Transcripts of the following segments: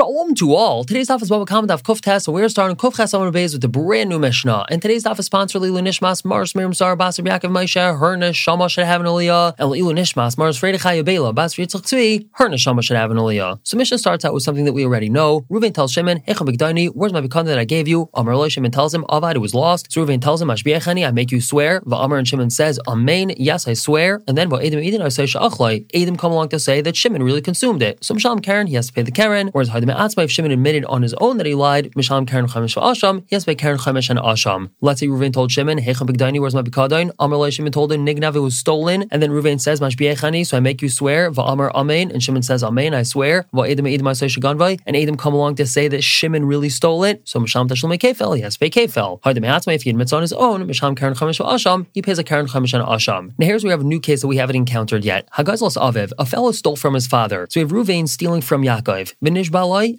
Shalom to all. Today's daf is Baba Kama Daf Kuf Tes, so we're starting Kuf Ches Amar with the brand new Mishnah. And today's daf is sponsored Lilu Nishmas, Mars Miriam Zar, Basar Yaakov Moshe, Herna Shama should have an aliyah, and Lilu Nishmas, Mars Freidechai Yabela, Basar Yitzchak Tzvi, Herna Shama should have an aliyah. So Mishnah starts out with something that we already know. Ruvain tells Shimon, Hecha Bigdani, where's my Bikanda that I gave you? Amar Lo Shimon tells him, Avad, it was lost. So Ruvain tells him, Ashbiachani, I make you swear. Va'amar and Shimon says, Amen, yes, I swear. And then Va'edim Eden, I say, Sha'achlai. Edim come along to say that Shimon really consumed it. So Mishalom Karen, he has to pay the Karen, whereas Hadim Atzma, if Shimon admitted on his own that he lied, Mishalom Karen Chamesh Asham, he has to pay Karen Chamesh and Asham. Let's say Ruvain told Shimon, Hecham Bigdaini, where's my Bikadain? Lai Shimon told him, Nignav, it was stolen. And then Ruvain says, Mashbiechani, so I make you swear, Va'amar Amen. And Shimon says, Amen, I swear. Va'edim Edim I say Shaganvai. And Edim come along to say that Shimon really stole it. So Mishalom Tashlim Kefel, he has to pay Kefel. Hadim Atzma, if he admits on his own, Mishalom Karen Chamesh Asham, he pays a Karen Chamesh and Asham. Now here's where we have a new case that we haven't encountered yet. Hagazlos Aviv, a fellow stole from his father. So we have Ruvain stealing from Yaakov. Vinish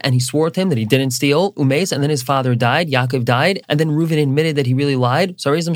And he swore to him that he didn't steal. Umes, and then his father died. Yaakov died, and then Reuven admitted that he really lied. So. He has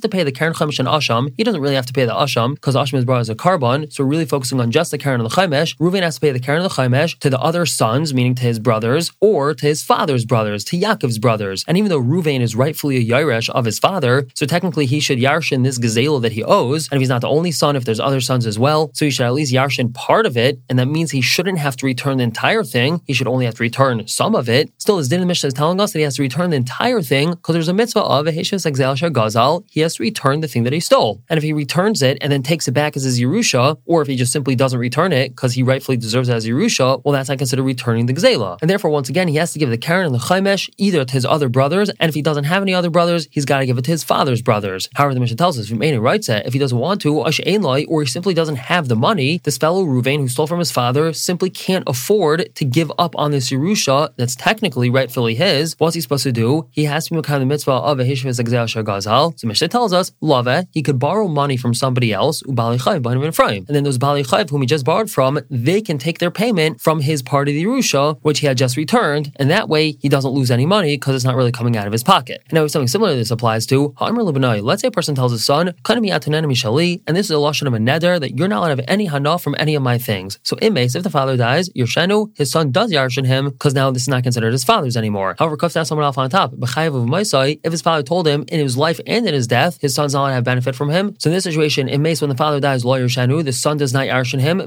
to pay the Karen Chamish and Asham. He doesn't really have to pay the Asham because Asham is brought as a korban. So really focusing on just the Karen and the Chaimesh. Reuven has to pay the Karen and the Chaimesh to the other sons, meaning to his brothers, or to his father's brothers, to Yaakov's brothers. And even though Reuven is rightfully a Yaresh of his father, so technically he should yarshin this gazela that he owes. And if he's not the only son, if there's other sons as well, so he should at least yarshin part of it. And that means he shouldn't have to return the entire thing. He should only have to return some of it. Still, his din in Mishnah is telling us that he has to return the entire thing because there's a mitzvah of a Heshus Exel Gazal. He has to return the thing that he stole. And if he returns it and then takes it back as his Yerusha, or if he just simply doesn't return it because he rightfully deserves it as Yerusha, well, that's not considered returning the Gzela. And therefore, once again, he has to give the Karen and the Chaimesh either to his other brothers, and if he doesn't have any other brothers, he's got to give it to his father's brothers. However, the Mishnah tells us, he writes it, if he doesn't want to, or he simply doesn't have the money, this fellow Ruvain who stole from his father simply can't afford to give up on this Yerusha that's technically rightfully his. What's he supposed to do? He has to be kind of the mitzvah of a Hishvah Zegzel Gazal. So Mishnah tells us, Lave, he could borrow money from somebody else, Ubali Banim. And then those Bali Chayv, whom he just borrowed from, they can take their payment from his part of the Yerusha, which he had just returned. And that way, he doesn't lose any money because it's not really coming out of his pocket. And now, something similar this applies to, let's say a person tells his son, Shali, and this is a Lashon of a neder that you're not allowed to have any hana from any of my things. So in Mace, if the father dies, Yershenu, his son does yarshin him because now this is not considered his father's anymore. However, Kuf down someone else on top. If his father told him in his life and in his death, his son's not allowed to have benefit from him. So in this situation, in Mace, when the father dies, lawyer Shanu, the son does not yarshin him.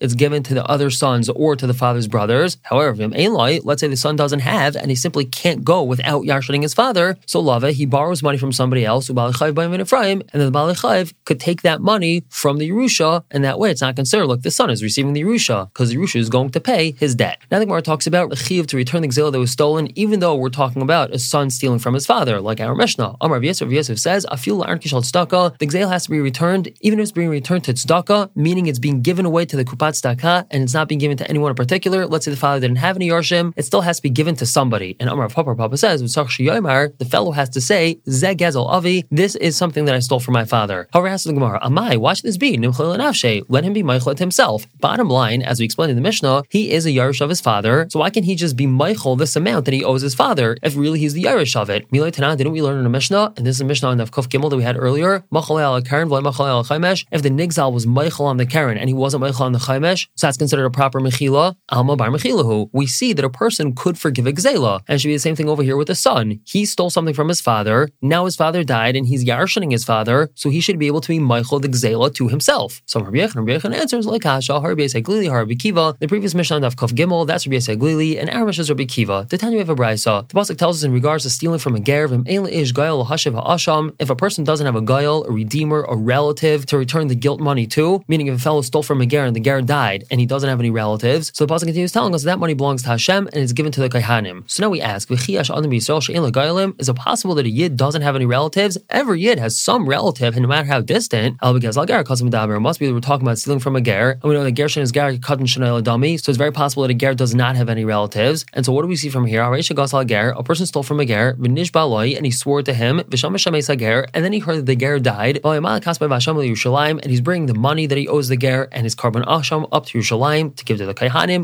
It's given to the other sons or to the father's brothers. However, let's say the son doesn't have and he simply can't go without yarshining his father. So lava, he borrows money from somebody else, Ephraim, and then the Balachayv could take that money from the Yerusha, and that way it's not considered, look, the son is receiving the Yerusha, because Yerusha is going to pay his debt. Now the Gemara talks about the Chiv to return the Gzela that was stolen, even though we're talking about a son stealing from his father, like our Mishnah. Amar Yosef Yosef says, I feel tzedakah, the Gzela has to be returned, even if it's being returned to tzedakah, meaning it's being given away to the Kupat tzedakah, and it's not being given to anyone in particular. Let's say the father didn't have any Yarshim, it still has to be given to somebody. And Amar Papa Papa says, the fellow has to say, Zeg Gezel Avi, this is something that I stole from my father. However, asks the Gemara, Amai, should this be? Let him be Meichel himself. Bottom line, as we explained in the Mishnah, he is a Yarish of his father, so why can he just be Meichel this amount that he owes his father if really he's the Yarish of it? Milay Tanah, didn't we learn in the Mishnah? And this is a Mishnah on the Kuf Gimel that we had earlier. If the Nigzal was Meichel on the Karen and he wasn't Meichel on the Chaimesh, so that's considered a proper Mechila, Alma bar Mechilahu. We see that a person could forgive a Gzela, and should be the same thing over here with the son. He stole something from his father, now his father died, and he's yarshining his father, so he should be able to be Meichel the Gzela to himself. So Rabbi Yechon, Rabbi Yechon answers like Hasha, Harbi Glili, Harbi Kiva. The previous Mishnah of Kaf Gimel, that's Rabbi Glili, and our Mishnah is Rabbi Kiva. The Tanya of a Brisa. The Pasuk tells us in regards to stealing from a ger. If a person doesn't have a gael, a redeemer, a relative to return the guilt money to, meaning if a fellow stole from a ger and the ger died and he doesn't have any relatives, so the Pasuk continues telling us that money belongs to Hashem and is given to the Kaihanim. So now we ask, is it possible that a Yid doesn't have any relatives? Every Yid has some relative, and no matter how distant, must be that we're talking about stealing from a ger, and we know that Gershon is ger katan dummy, so it's very possible that a ger does not have any relatives. And so what do we see from here? A person stole from a ger, and he swore to him, and then he heard that the ger died, and he's bringing the money that he owes the ger and his korban asham up to Yerushalayim to give to the Kaihanim,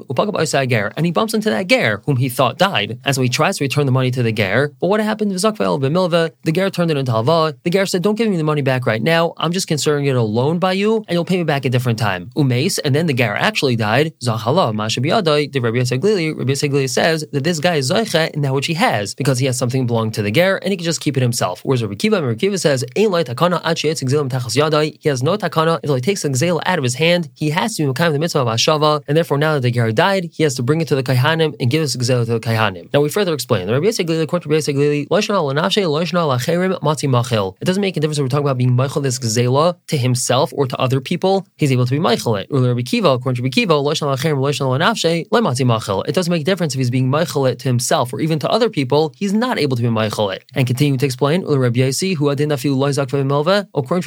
and he bumps into that ger whom he thought died. And so he tries to return the money to the ger, but what happened? The ger turned it into halva. The ger said, "Don't give me the money back right now. I'm just considering it a loan by you, and you'll pay me back a different time." Umes, and then the ger actually died, Zachala, Mashabiyadai, the Rabbi Yasaglili, Rabbi Yasaglili says that this guy is Zaycha in that which he has, because he has something belonging to the ger and he can just keep it himself. Whereas Rabbi Kiva, Rabbi Kiva says, Ein light takana yadai. He has no takana until he takes the gzela out of his hand. He has to be kind the mitzvah of Ashava, and therefore now that the ger died, he has to bring it to the Kaihanim and give this gzela to the Kaihanim. Now we further explain. The Rabbi Yasaglili, according to Rabbi Yasaglili, it doesn't make a difference if we're talking about being Meichel this gzela to himself or to other people. He's able to be Meichel it. Rabbi Kiva, according to Rabbi Kiva, it doesn't make a difference if he's being Meichel it to himself or even to other people. He's not able to be Meichel it. And continuing to explain, according to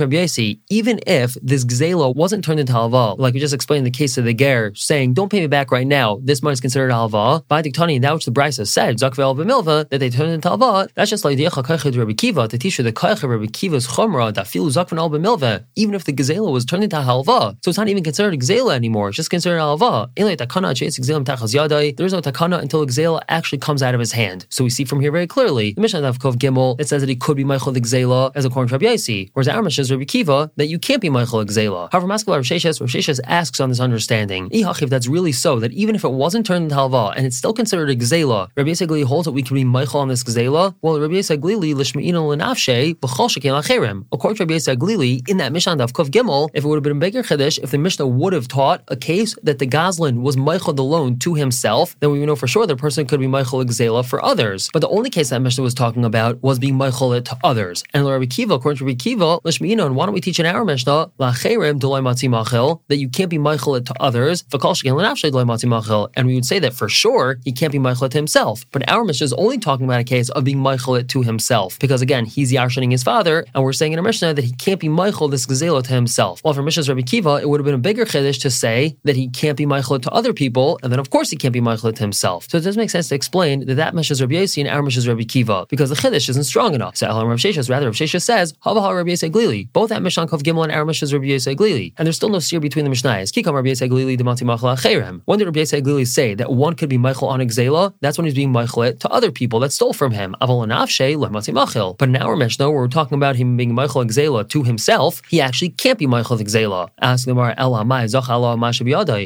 Rabbi Yasi, even if this gzela wasn't turned into halva, like we just explained in the case of the ger, saying, "Don't pay me back right now," this money is considered halva. By diktani, that which the Brisa said, zakvel v'milva, that they turned into halva, that's just like the Rabbi Kiva to teach the kaich of Rabbi Kiva's chumra that filu zakvan b'milva, even if the gzela was turned into halva, so it's not even considered gzela anymore; it's just considered halva. Oh, there is no takana until gzela actually comes out of his hand. So we see from here very clearly the Mishnah of Gimel. It says that he could be Meichel the Gzela as according to Rabbi Yaisi, whereas our Mishnah is Rabbi Kiva that you can't be Meichel Gzela. However, Maskal Rav Sheshes asks on this understanding, if that's really so, that even if it wasn't turned into halva and it's still considered a Gzela, Rabbi Yaisi holds that we can be Meichel on this Gzela. Well, Rabbi Yaisi Glili lenafshe b'chol shekin lacherem. According to Rabbi Yaisi in that Mishnah of Gimel, if it would have been bigger chiddush, if the Mishnah would have taught a case that the Goslin was Meichel the loan to himself, then we know for sure the person could be Meichel Gzela for others. But the only case that Mishnah was talking about was being Meichel it to others. And Rabbi Kiva, according to Rabbi Kiva, and why don't we teach in our Mishnah, that you can't be Meichel it to others, and we would say that for sure he can't be Meichel it to himself. But our Mishnah is only talking about a case of being Meichel it to himself. Because again, he's Yarshaning his father, and we're saying in our Mishnah that he can't be Meichel this Gazela to himself. Well, for Mishnah's Rabbi Kiva, it would have been a bigger Chiddush to say that he can't be Meichel to other people, and then of course he can't be Meichel to himself. So it does make sense to explain that that is Rabbi Yossi and our is Rabbi Kiva, because the Chiddush isn't strong enough. So Elam Rav Sheshas, rather Rav Sheshas says, Hava Rabbi Yossi Glili. Both at Mishnah Kov Gimel and our Mishnah Rabbi Yossi Glili. And there's still no seer between the Mishnahs. Kikam Rabbi Yossi Glili Demanti Machla Cherem. When did Rabbi Yossi Glili say that one could be Meichel on Exela? That's when he's being Meichel to other people that stole from him. Aval Lemati Machil. But in our Mishnah, where we're talking about him being Meichel Exela to himself, he actually can't be Meichel Exela. Ask the Mar Ela Mai Zachala Mashabiyadai.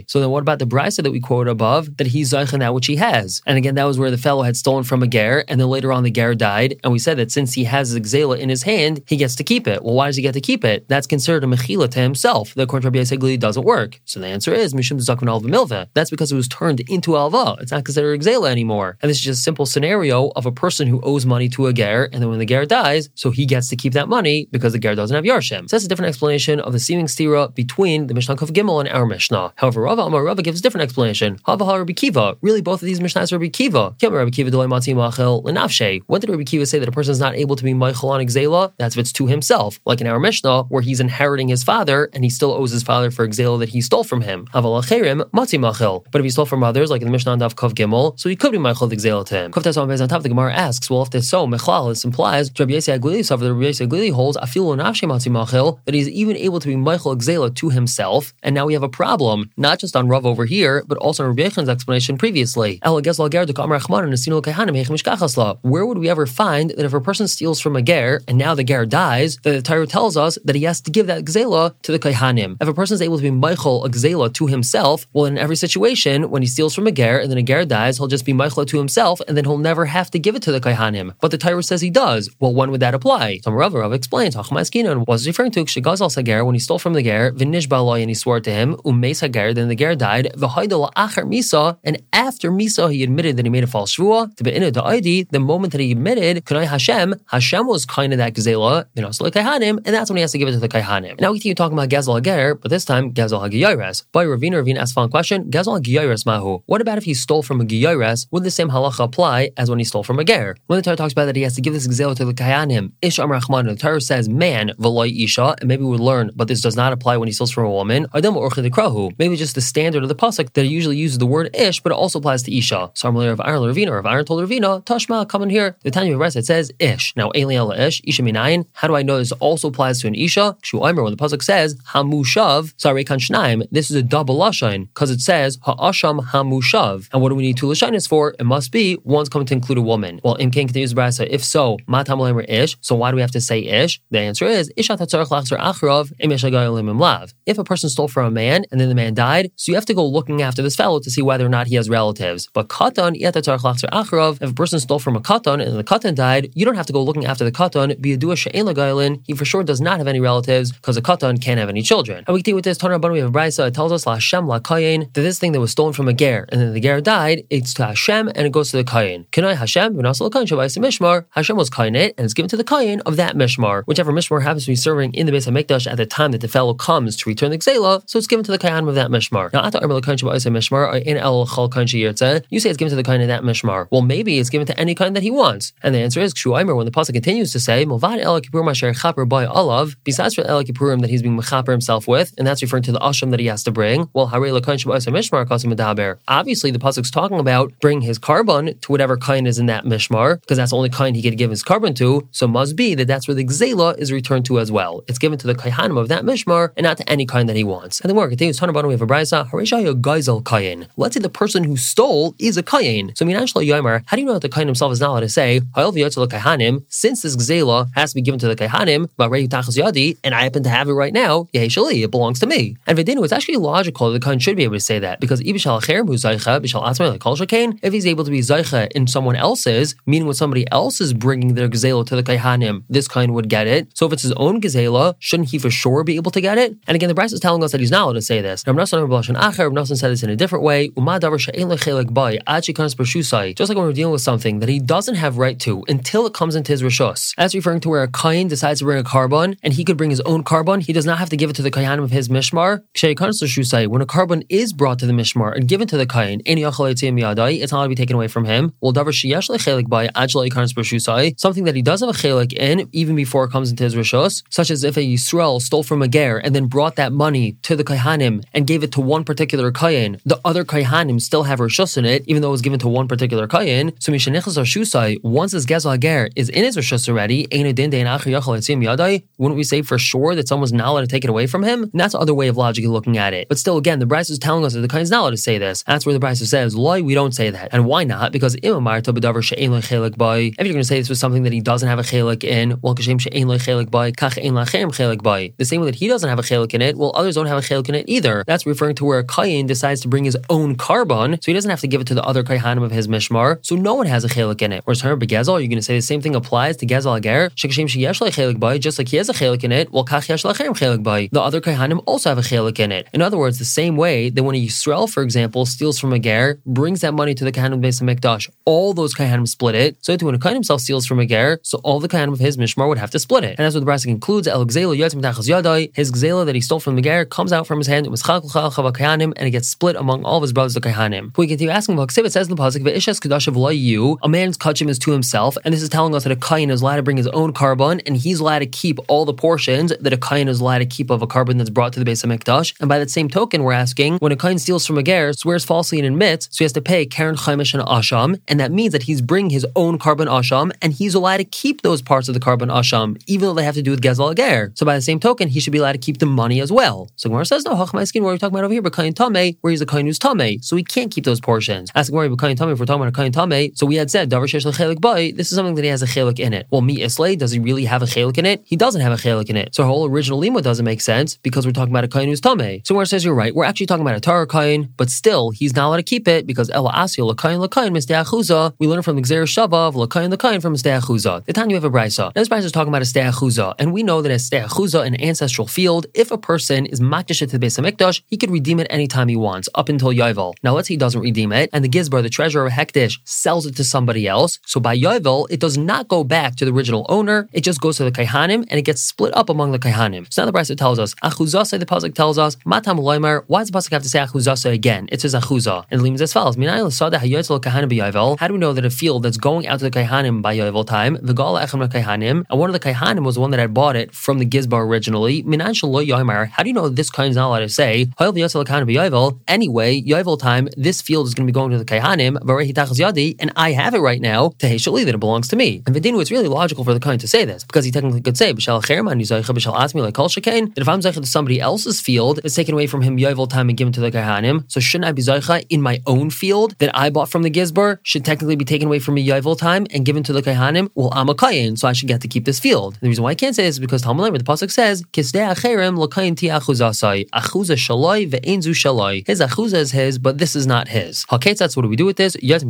So then what about the Brisa that we quoted above that he's Zaycha that which he has? And again, that was where the fellow had stolen from a ger, and then later on the ger died, and we said that since he has the in his hand, he gets to keep it. Well, why does he get to keep it? That's considered a mechila to himself. The according to Rabbi doesn't work. So the answer is Mishum Zakman Alva Milva. That's because it was turned into Alva. It's not considered Xela anymore. And this is just a simple scenario of a person who owes money to a ger, and then when the ger dies, so he gets to keep that money because the ger doesn't have Yarshim. So that's a different explanation of the seeming stira between the Mishnah Kuf Gimel and our Mishnah. However, Rava Amar Rava gives a different explanation. Rabbi Kiva. Really, both of these Mishnahs are Rabbi Kiva. Rabbi Kiva When did Rabbi Kiva say that a person is not able to be Meichel on Exela? That's if it's to himself. Like in our Mishnah, where he's inheriting his father and he still owes his father for Exela that he stole from him. But if he stole from others, like in the Mishnah on Daf Kov Gimel, so he could be Meichel Exela to him. Kuf on top, of the Gemara asks, well, if this so, Mechlal, this implies Rabbi Yossi Aglili, so Rabbi Yossi Aglili holds Afilu Nafshe Matzi Machil, that he's even able to be Meichel Exela to himself. And now we have a problem, not just on Rav over here, but also in Rabbi Yechan's explanation previously. Where would we ever find that if a person steals from a ger and now the ger dies, that the Torah tells us that he has to give that gzela to the kaihanim? If a person is able to be Meichel a gzela to himself, well, in every situation, when he steals from a ger and then a ger dies, he'll just be Meichel to himself and then he'll never have to give it to the kaihanim. But the Torah says he does. Well, when would that apply? Some Rav Rav explains, was referring to Shigazal Sager when he stole from the ger, and he swore to him, Umes Then the ger died, Misa, and after Misa, he admitted that he made a false shvua. To be in the moment that he admitted, Kunai Hashem, Hashem was kind of that gzela, like Kaihanim, and that's when he has to give it to the Kaihanim. Now we continue talking about Gezel Hager, but this time Gezel Hagiyores. By Ravina, Ravina asked one question, Gezel Hagiyores Mahu. What about if he stole from a Giyores? Would the same halacha apply as when he stole from a Ger? When the Torah talks about that he has to give this gzela to the Kaihanim, Ish Rahman, the Torah says man, Veloy Isha, and maybe we learn, but this does not apply when he steals from a woman. Adam Maybe just the standard of the pasuk that usually uses the word ish, but it also applies to isha. So Amalei of Aaron Ravina, or of Aaron told Ravina, oh, Tashma, come in here. The Tanya of it says ish. Now alien ish, isha minayin. How do I know this also applies to an isha? Shu when the pasuk says hamushav, sorry kan shnaim. This is a double lashain because it says ha'asham hamushav. And what do we need two lashanis for? It must be one's coming to include a woman. Well, in King continues Brasa, if so, matam ish. So why do we have to say ish? The answer is isha tatzarach lachzer achrav im lav. If a person stole from a man and then the man died. So you have to go looking after this fellow to see whether or not he has relatives. But katan, if a person stole from a katan and the katan died, you don't have to go looking after the katan. Be a dua he for sure does not have any relatives because a katan can't have any children. And we continue with this Tanah we have a brisa. It tells us la Hashem la kayin that this thing that was stolen from a ger and then the ger died, it's to Hashem and it goes to the kayin. Kenai Hashem v'nasal kayin mishmar. Hashem was kayin it and it's given to the kayin of that mishmar, whichever mishmar happens to be serving in the base of Mikdash at the time that the fellow comes to return the gzela. So it's given to the kayin of that mishmar. Now ata armel kayin mishmar uh, in el chal kayin You say it's given to the kind of that mishmar. Well, maybe it's given to any kind that he wants. And the answer is kshuaimer when the pasuk continues to say Milvad el kippur masher chaper olav. Besides for el kippurim that he's being mechaper himself with, and that's referring to the asham that he has to bring. Well, hare mishmar Obviously, the pasuk's talking about bring his korban to whatever kind is in that mishmar, because that's the only kind he could give his korban to. So must be that that's where the gzela is returned to as well. It's given to the kaihanim of that mishmar and not to any kind that he wants. And the more continues, We have a brisa, Kayin. Let's say the person who stole is a Kayin. So Minashla Yomer, how do you know that the Kayin himself is not allowed to say, since this gzela has to be given to the Kaihanim, and I happen to have it right now, it belongs to me. And Vedinu, it's actually logical that the Kain should be able to say that because if he's able to be Zaycha in someone else's, meaning when somebody else is bringing their Gazela to the Kaihanim, this Kain would get it. So if it's his own Gazela, shouldn't he for sure be able to get it? And again, the Bryce is telling us that he's not allowed to say this. Rav Nassan said this in a different way. Just like when we're dealing with something that he doesn't have right to until it comes into his rishos. That's referring to where a Kain decides to bring a korban and he could bring his own korban. He does not have to give it to the Kaihanim of his Mishmar. When a korban is brought to the Mishmar and given to the Kain, it's not to be taken away from him. Something that he does have a chelik in, even before it comes into his Rishos, such as if a Yisrael stole from a Ger and then brought that money to the Kaihanim and gave it to one particular Kain, the other Kaihanim still have Rishos in it, even though it was given to one particular Kain. So Mishanichas Shusai, once his Gezel Ger is in his Rishos already, wouldn't we say for sure that someone's not allowed to take it away from him? And that's the other way of logically looking at it. But still, again, the Bryce is telling us that the Kain's not allowed to say this. That's where the Bryce says, Loi, we don't say that. And why not? Because if you're going to say this was something that he doesn't have a chelik in, well, the same way that he doesn't have a chelik in it, well, others don't have a chelik in it either. That's referring to where a Kayin decides to bring his own korban, so he doesn't have to give it to the other Kaihanim of his Mishmar, so no one has a chelik in it. Whereas her Begezel, you're going to say the same thing applies to Gezel Ager, just like he has a chelik in it, well, the other Kaihanim also have a chelik in it. In other words, the same way that when a Yisrael, for example, steals from a Ger, brings that money to the Kaihanim base of Mikdash, all those Kaihanim split it. So when a Kaihanim himself steals from a Ger, so all the Kaihanim of his Mishmar would have to split it. And that's what the Brasik includes. El Gzela Yadai, his Gzela that he stole from the Ger comes out from his hand, it was and it gets split among all of his brothers, the Kaihanim. We continue asking about it says in the Pasuk, a man's kachim is to himself, and this is telling us that a Kain is allowed to bring his own korban, and he's allowed to keep all the portions that a Kain is allowed to keep of a korban that's brought to the base of Mikdash. And by that same token, we're asking when a Kain steals from a Ger, swears falsely and admits, so he has to pay Karen Chaimish and Asham, and that means that he's bringing his own korban Asham, and he's allowed to keep those parts of the korban Asham, even though they have to do with Gezel Ger. So by the same token, he should be allowed to keep the money as well. So Gemara says, no, Hachmaiskin, what are we talking about over here? But Kain Tame, where he's a Kain who's Tame, so we can't keep those portions. Asking where Tame, if we're talking about a Kain Tame, so we had said, Davar Shesh this is something that he has a chelik in it. Well, me Islay, does he really have a chelik in it? He doesn't have a chelik in it. So our whole original lima doesn't make sense because we're talking about a kain who's tame. So where says you're right, we're actually talking about a Torah kain, but still he's not allowed to keep it because ela asio lakain lakain misteachuza. We learn from the Xer Shava of lakain lakain from misteachuza. The time you have a brisa. Now this brisa is talking about a steachuza, and we know that a steachuza, an ancestral field, if a person is makdish to the base he could redeem it anytime he wants, up until Yovel. Now let's say he doesn't redeem it, and the gizbar, the treasurer of Hektish, sells it to somebody else. So by Yovel, it does not go back to the original owner. It just goes to the kaihanim, and it gets split up among the kaihanim. So now the brisa tells us achuzasa. The pasuk tells us matam loimer. Why does the pasuk have to say achuzasa again? It says achuza, and it means as follows: How do we know that a field that's going out to the kaihanim by Yovel time, the gala echem kaihanim, and one of the kaihanim was the one that had bought it from the gizbar originally? How do you know this kind is not allowed to say Anyway, Yovel time, this field is going to be going to the kaihanim, and I have it right now to Heshali that it belongs to me. And Vidinu, it's really logical for the kind to say this because he technically could say B'shal Cherman B'shal Asmi like Shekain that if I'm Zeicha to somebody else's field, it's taken away from him Yovel time and given to the Kahanim. So shouldn't I be Zeicha in my own field that I bought from the Gizbar should technically be taken away from me Yovel time and given to the Kahanim? Well, I'm a Kayin, so I should get to keep this field. And the reason why I can't say this is because Talmud the pasuk says Kisdei Acherim Lakayin Ti Achuzasai. Achuza is shaloi ve'enzu shaloi. His achuza is his, but this is not his. Haketzatz, what do we do with this? Um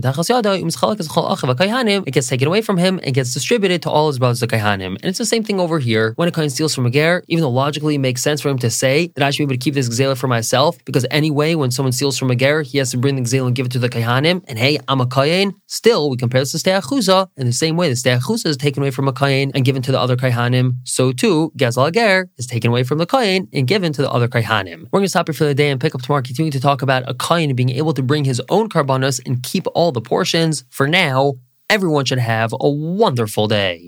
it gets taken away from him and gets distributed to all his brothers, the Kaihanim. And it's the same thing over here. When a Kain steals from a ger, even though logically it makes sense for him to say that I should be able to keep this gzela for myself, because anyway, when someone steals from a ger, he has to bring the gzela and give it to the Kaihanim. And hey, I'm a Kayin. Still, we compare this to Steachuza in the same way. The Steachuza is taken away from a Kayin and given to the other Kaihanim. So too, Gezal Ger is taken away from the Kayin and given to the other Kaihanim. We're going to stop here for the day and pick up tomorrow, continuing to talk about a Kayin being able to bring his own karbanos and keep all the portions. For now, everyone should have a wonderful day.